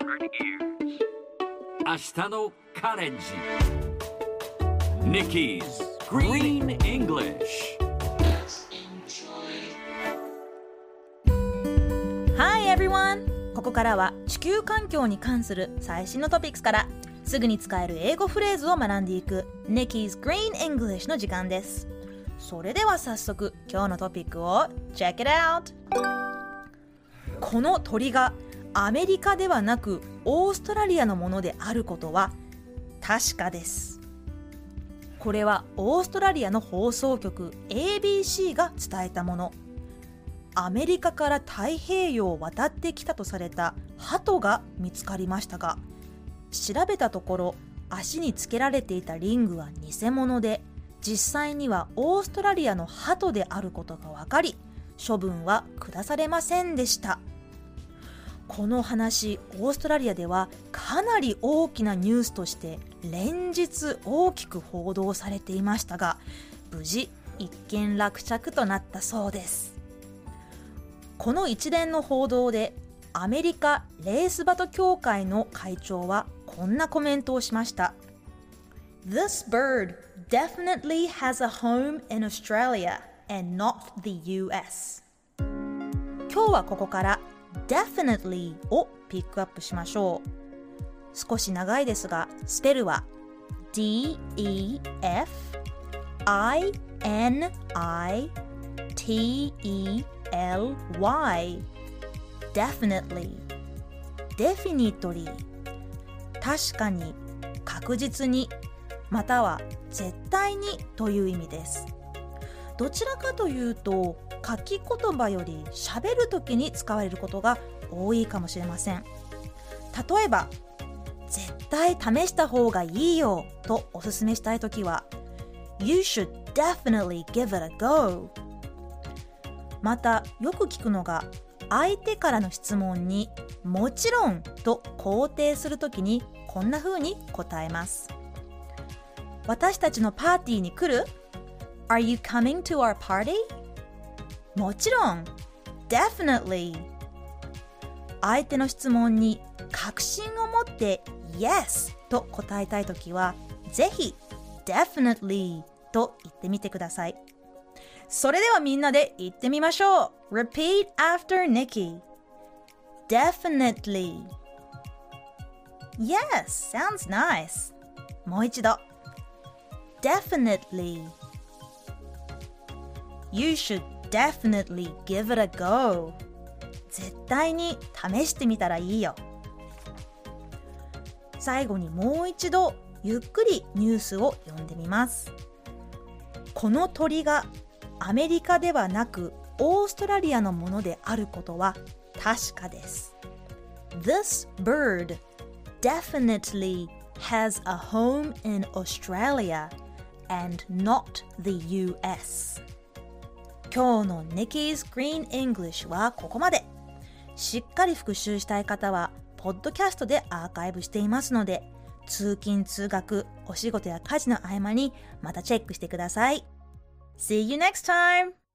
明日のカレンジ Nikki's Green English Hi everyone! ここからは地球環境に関する最新のトピックスからすぐに使える英語フレーズを学んでいく Nikki's Green English の時間ですそれでは早速今日のトピックを Check it out! この鳥がアメリカではなくオーストラリアのものであることは確かです。これはオーストラリアの放送局 ABC が伝えたもの。アメリカから太平洋を渡ってきたとされた鳩が見つかりましたが調べたところ足につけられていたリングは偽物で実際にはオーストラリアの鳩であることが分かり処分は下されませんでした。この話オーストラリアではかなり大きなニュースとして連日大きく報道されていましたが無事一件落着となったそうです。この一連の報道でアメリカレースバト協会の会長はこんなコメントをしました。This bird definitely has a home in Australia and not the US 今日はここから definitely をピックアップしましょう。少し長いですがスペルは D-E-F-I-N-I-T-E-L-Y definitely. Definitely. 確かに確実にまたは絶対にという意味です。どちらかというと書き言葉より喋る時に使われることが多いかもしれません。例えば絶対試した方がいいよとおすすめしたい時は You should definitely give it a go. またよく聞くのが相手からの質問にもちろんと肯定するときにこんな風に答えます。私たちのパーティーに来る？Are you coming to our party? もちろん Definitely 相手の質問に確信を持って Yes と答えたいときはぜひ Definitely と言ってみてくださいそれではみんなで言ってみましょう Repeat after Nikki Definitely Yes, sounds nice もう一度 Definitely You should definitely give it a go 絶対に試してみたらいいよ最後にもう一度ゆっくりニュースを読んでみますこの鳥がアメリカではなくオーストラリアのものであることは確かです This bird definitely has a home in Australia and not the US 今日の Nikki's Green English はここまでしっかり復習したい方はポッドキャストでアーカイブしていますので通勤通学お仕事や家事の合間にまたチェックしてください See you next time!